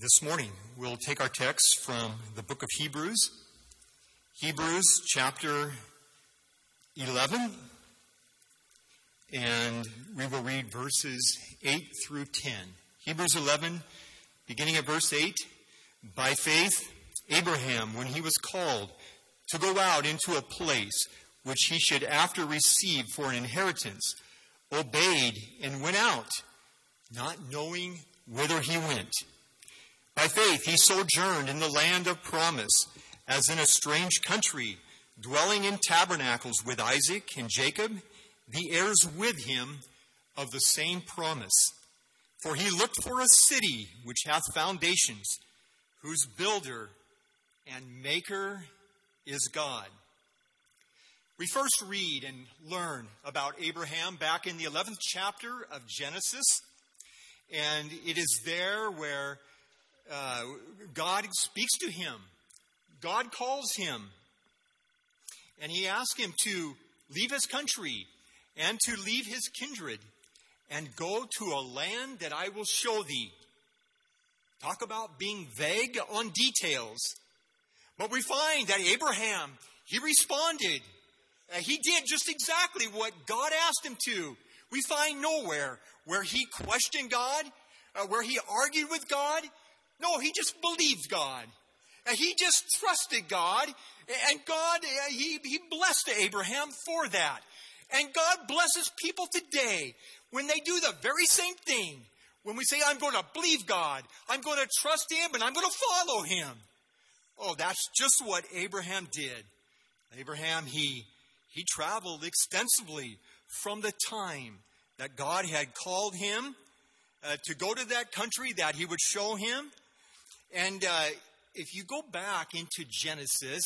this morning. We'll take our text from the book of Hebrews, Hebrews chapter 11, and we will read verses 8 through 10. Hebrews 11, beginning at verse 8. By faith, Abraham, when he was called to go out into a place which he should after receive for an inheritance, obeyed and went out, not knowing whither he went. By faith, he sojourned in the land of promise, as in a strange country, dwelling in tabernacles with Isaac and Jacob, the heirs with him of the same promise. For he looked for a city which hath foundations, whose builder and maker is God. We first read and learn about Abraham back in the 11th chapter of Genesis. And it is there where uh, God speaks to him. God calls him. And he asks him to leave his country and to leave his kindred and go to a land that I will show thee. Talk about being vague on details. But we find that Abraham, he responded. Uh, he did just exactly what God asked him to. We find nowhere where he questioned God, uh, where he argued with God. No, he just believed God. He just trusted God, and God, uh, he, he blessed Abraham for that. And God blesses people today when they do the very same thing. When we say, I'm going to believe God, I'm going to trust Him, and I'm going to follow Him. Oh, that's just what Abraham did. Abraham, he, he traveled extensively from the time that God had called him uh, to go to that country that he would show him. And uh, if you go back into Genesis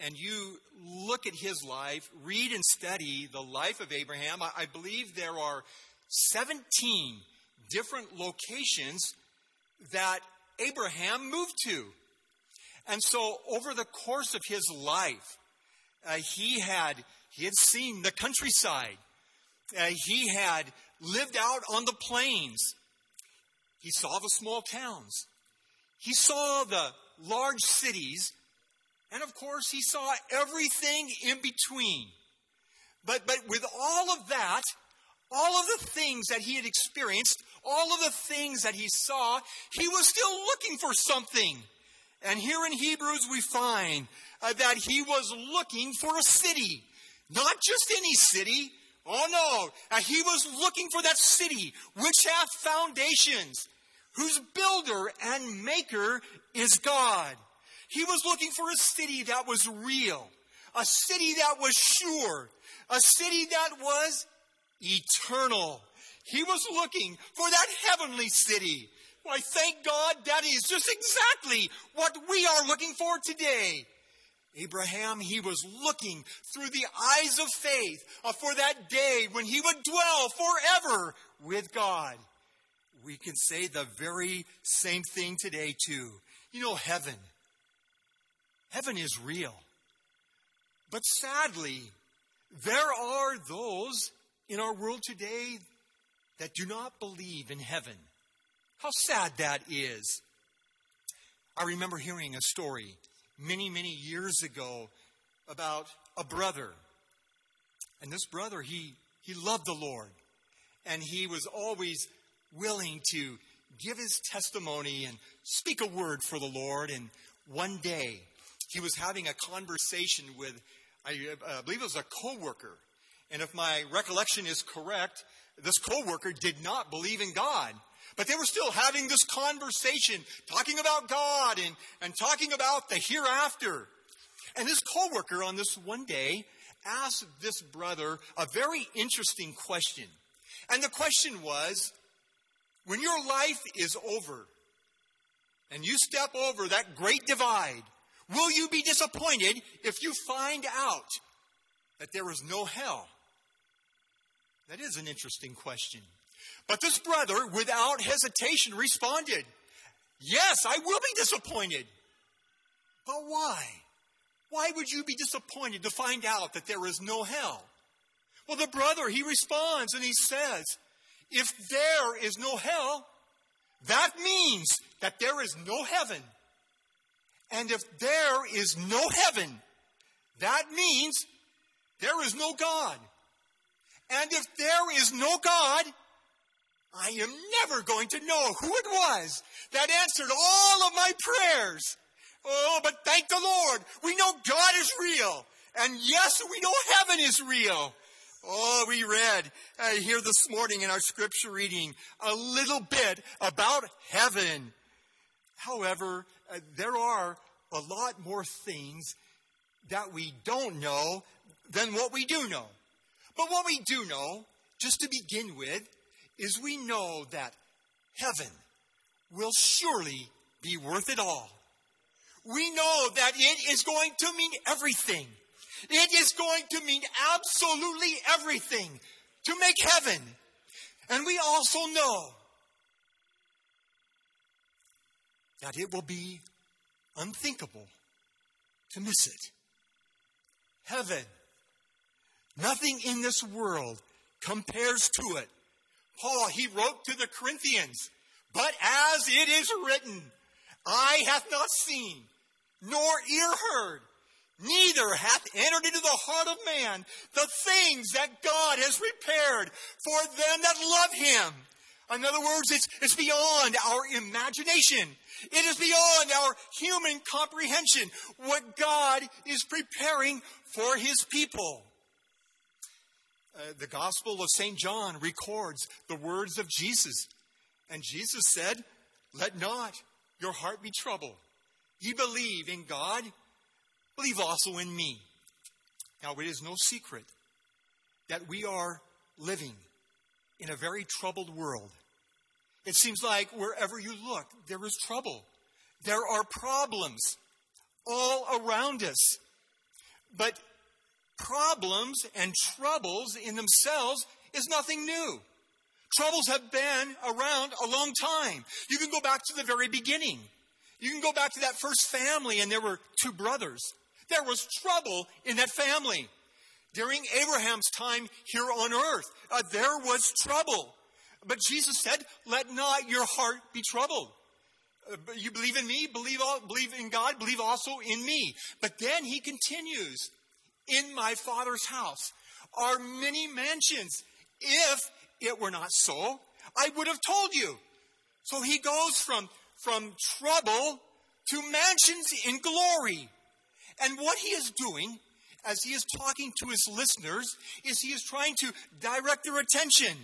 and you look at his life, read and study the life of Abraham, I, I believe there are 17 different locations that Abraham moved to. And so over the course of his life, uh, he had he had seen the countryside. Uh, he had lived out on the plains. He saw the small towns. He saw the large cities. And of course, he saw everything in between. But, but with all of that, all of the things that he had experienced, all of the things that he saw, he was still looking for something. And here in Hebrews, we find uh, that he was looking for a city. Not just any city. Oh no. Uh, he was looking for that city which hath foundations, whose builder and maker is God. He was looking for a city that was real, a city that was sure, a city that was eternal. He was looking for that heavenly city. Why, thank God that is just exactly what we are looking for today. Abraham, he was looking through the eyes of faith uh, for that day when he would dwell forever with God. We can say the very same thing today, too. You know, heaven. Heaven is real. But sadly, there are those in our world today that do not believe in heaven. How sad that is. I remember hearing a story many, many years ago about a brother. And this brother, he, he loved the Lord. And he was always willing to give his testimony and speak a word for the Lord. And one day, he was having a conversation with, I, uh, I believe it was a coworker. And if my recollection is correct, this coworker did not believe in God. But they were still having this conversation, talking about God and, and talking about the hereafter. And this coworker on this one day asked this brother a very interesting question. And the question was, when your life is over and you step over that great divide, will you be disappointed if you find out that there is no hell? That is an interesting question. But this brother, without hesitation, responded, Yes, I will be disappointed. But why? Why would you be disappointed to find out that there is no hell? Well, the brother, he responds and he says, If there is no hell, that means that there is no heaven. And if there is no heaven, that means there is no God. And if there is no God, I am never going to know who it was that answered all of my prayers. Oh, but thank the Lord, we know God is real. And yes, we know heaven is real. Oh, we read uh, here this morning in our scripture reading a little bit about heaven. However, uh, there are a lot more things that we don't know than what we do know. But what we do know, just to begin with, is we know that heaven will surely be worth it all. We know that it is going to mean everything. It is going to mean absolutely everything to make heaven. And we also know that it will be unthinkable to miss it. Heaven. Nothing in this world compares to it. Paul, he wrote to the Corinthians, but as it is written, eye hath not seen, nor ear heard, neither hath entered into the heart of man the things that God has prepared for them that love him. In other words, it's, it's beyond our imagination. It is beyond our human comprehension what God is preparing for his people. Uh, the Gospel of St. John records the words of Jesus. And Jesus said, Let not your heart be troubled. Ye believe in God, believe also in me. Now, it is no secret that we are living in a very troubled world. It seems like wherever you look, there is trouble. There are problems all around us. But problems and troubles in themselves is nothing new. Troubles have been around a long time. You can go back to the very beginning. You can go back to that first family, and there were two brothers. There was trouble in that family. During Abraham's time here on earth, uh, there was trouble. But Jesus said, Let not your heart be troubled. Uh, you believe in me, believe, all, believe in God, believe also in me. But then he continues, In my Father's house are many mansions. If it were not so, I would have told you. So he goes from, from trouble to mansions in glory. And what he is doing as he is talking to his listeners is he is trying to direct their attention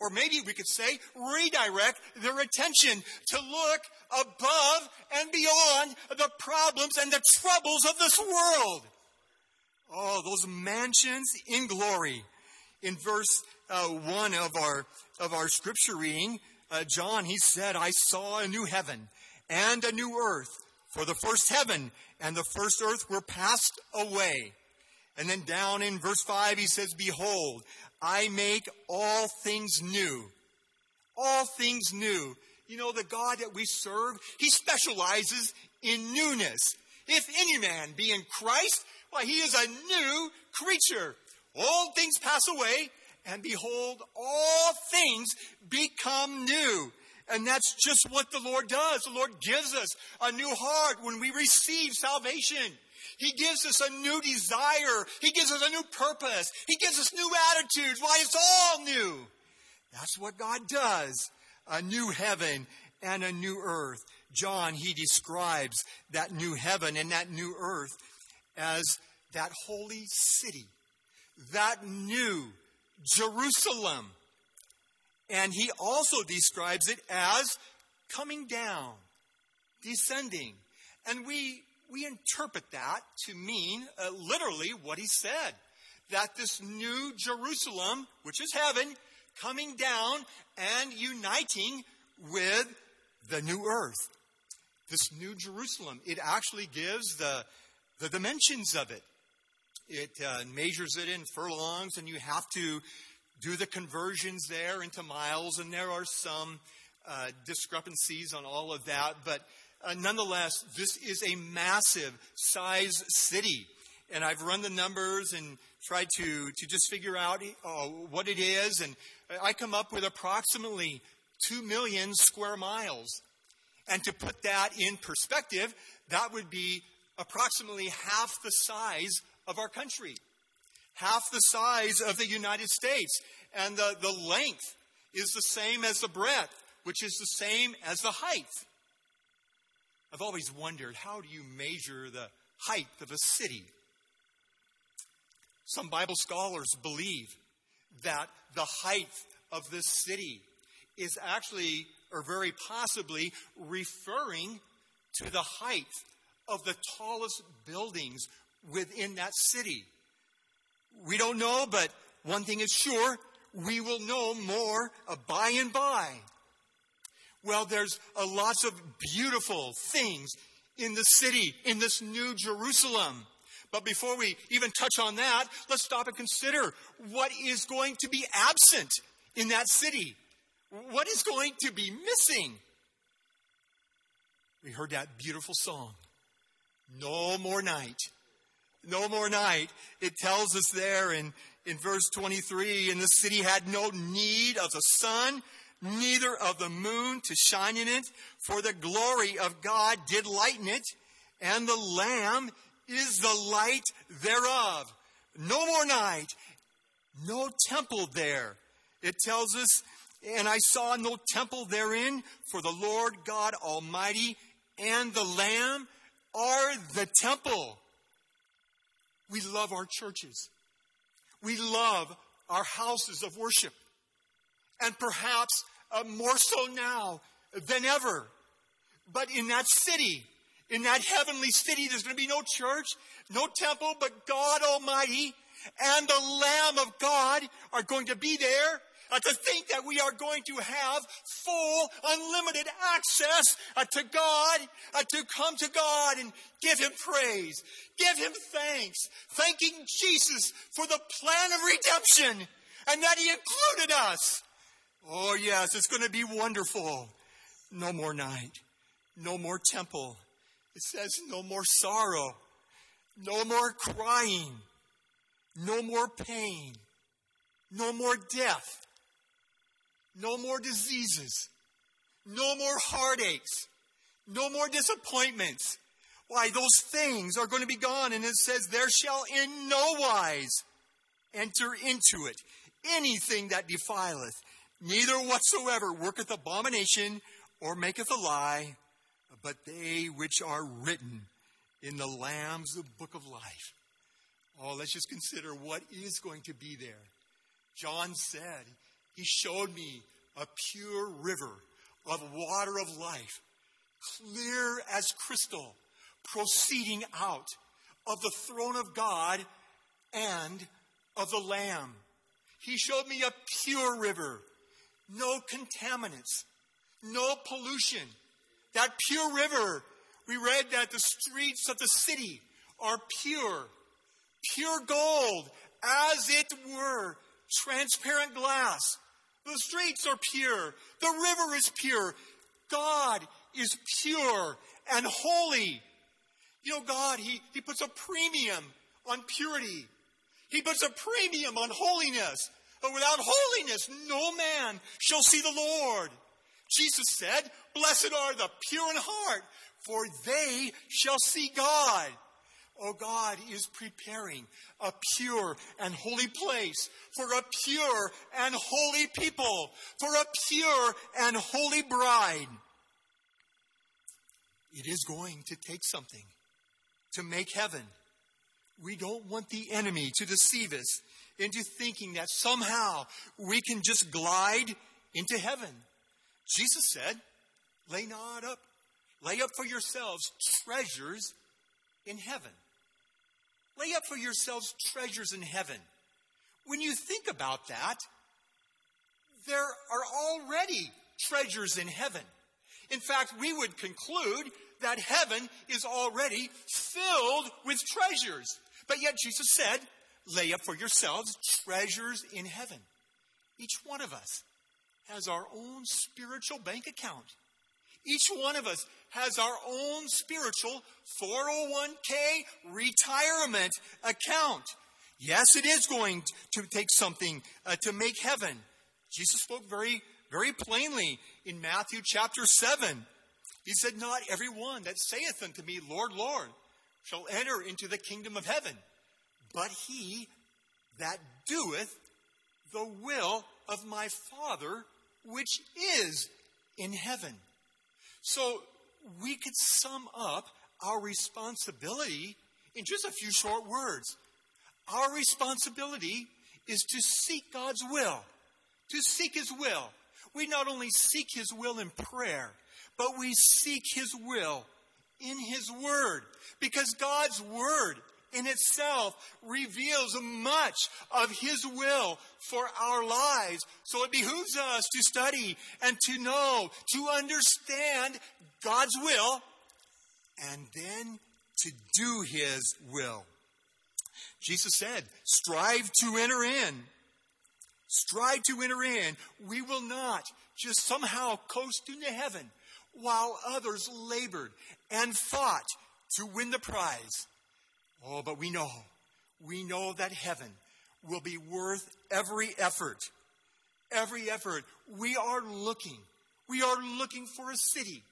or maybe we could say redirect their attention to look above and beyond the problems and the troubles of this world. Oh, those mansions in glory. In verse uh, 1 of our, of our scripture reading, uh, John, he said, I saw a new heaven and a new earth. For the first heaven and the first earth were passed away. And then down in verse 5, he says, Behold, I make all things new. All things new. You know, the God that we serve, he specializes in newness. If any man be in Christ, why, he is a new creature. All things pass away, and behold, all things become new. And that's just what the Lord does. The Lord gives us a new heart when we receive salvation. He gives us a new desire. He gives us a new purpose. He gives us new attitudes. Why, it's all new. That's what God does. A new heaven and a new earth. John, he describes that new heaven and that new earth as that holy city, that new Jerusalem. And he also describes it as coming down, descending. And we we interpret that to mean uh, literally what he said that this new Jerusalem, which is heaven, coming down and uniting with the new earth. This new Jerusalem, it actually gives the, the dimensions of it. It uh, measures it in furlongs, and you have to do the conversions there into miles, and there are some uh, discrepancies on all of that. But uh, nonetheless, this is a massive size city. And I've run the numbers and tried to, to just figure out uh, what it is. And I come up with approximately 2 million square miles. And to put that in perspective, that would be approximately half the size of our country, half the size of the United States. And the, the length is the same as the breadth, which is the same as the height. I've always wondered how do you measure the height of a city? Some Bible scholars believe that the height of this city is actually, or very possibly, referring to the height of the tallest buildings within that city. We don't know, but one thing is sure we will know more uh, by and by. Well, there's lots of beautiful things in the city, in this new Jerusalem. But before we even touch on that, let's stop and consider what is going to be absent in that city. What is going to be missing? We heard that beautiful song, No More Night. No more night. It tells us there in, in verse 23 and the city had no need of the sun, neither of the moon to shine in it, for the glory of God did lighten it, and the Lamb is the light thereof. No more night, no temple there. It tells us, and I saw no temple therein, for the Lord God Almighty and the Lamb are the temple. We love our churches. We love our houses of worship. And perhaps uh, more so now than ever. But in that city, in that heavenly city, there's going to be no church, no temple, but God Almighty and the Lamb of God are going to be there. Uh, to think that we are going to have full, unlimited access uh, to God, uh, to come to God and give Him praise, give Him thanks, thanking Jesus for the plan of redemption and that He included us. Oh, yes, it's going to be wonderful. No more night, no more temple. It says no more sorrow, no more crying, no more pain, no more death, no more diseases, no more heartaches, no more disappointments. Why, those things are going to be gone. And it says, There shall in no wise enter into it anything that defileth, neither whatsoever worketh abomination or maketh a lie, but they which are written in the Lamb's book of life. Oh, let's just consider what is going to be there. John said, He showed me a pure river of water of life, clear as crystal, proceeding out of the throne of God and of the Lamb. He showed me a pure river no contaminants, no pollution. That pure river, we read that the streets of the city are pure, pure gold, as it were, transparent glass. The streets are pure, the river is pure. God is pure and holy. You know, God, He, he puts a premium on purity. He puts a premium on holiness. But without holiness, no man shall see the Lord. Jesus said, Blessed are the pure in heart, for they shall see God. Oh, God is preparing a pure and holy place for a pure and holy people, for a pure and holy bride. It is going to take something to make heaven. We don't want the enemy to deceive us into thinking that somehow we can just glide into heaven. Jesus said, lay not up, lay up for yourselves treasures in heaven. Lay up for yourselves treasures in heaven. When you think about that, there are already treasures in heaven. In fact, we would conclude that heaven is already filled with treasures. But yet Jesus said, lay up for yourselves treasures in heaven. Each one of us has our own spiritual bank account. Each one of us has our own spiritual 401k retirement account. Yes, it is going to take something uh, to make heaven. Jesus spoke very very plainly in Matthew chapter 7. He said, Not every one that saith unto me, Lord, Lord, shall enter into the kingdom of heaven, but he that doeth the will of my Father which is in heaven. So we could sum up our responsibility in just a few short words. Our responsibility is to seek God's will, to seek His will. We not only seek His will in prayer, but we seek His will in His Word, because God's Word in itself reveals much of His will for our lives. So it behooves us to study and to know, to understand God's will, and then to do His will. Jesus said, strive to enter in. Strive to enter in. We will not just somehow coast into heaven while others labored and fought to win the prize. Oh, but we know, we know that heaven will be worth every effort. Every effort. We are looking. We are looking for a city.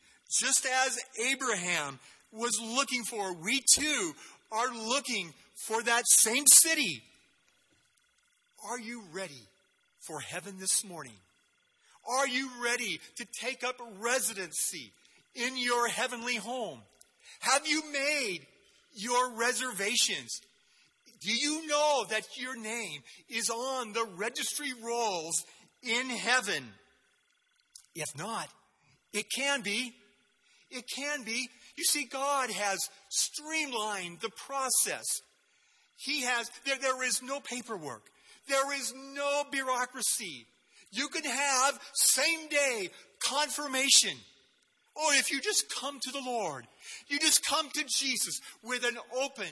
Just as Abraham was looking for, we too are looking for that same city. Are you ready for heaven this morning? Are you ready to take up residency in your heavenly home? Have you made your reservations? Do you know that your name is on the registry rolls in heaven? If not, it can be. It can be. You see, God has streamlined the process. He has, there, there is no paperwork. There is no bureaucracy. You can have same day confirmation. Or if you just come to the Lord, you just come to Jesus with an open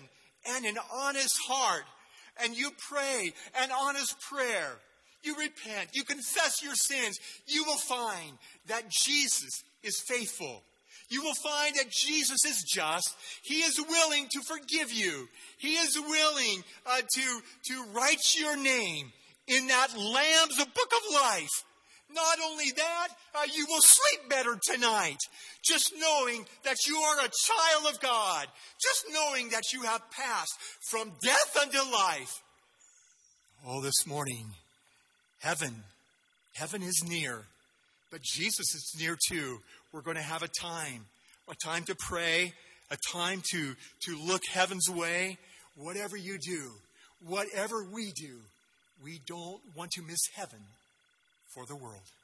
and an honest heart, and you pray an honest prayer. You repent, you confess your sins, you will find that Jesus is faithful. You will find that Jesus is just. He is willing to forgive you. He is willing uh, to, to write your name in that Lamb's book of life. Not only that, uh, you will sleep better tonight. Just knowing that you are a child of God. Just knowing that you have passed from death unto life. Oh, this morning, heaven, heaven is near. But Jesus is near too. We're going to have a time, a time to pray, a time to, to look heaven's way. Whatever you do, whatever we do, we don't want to miss heaven for the world.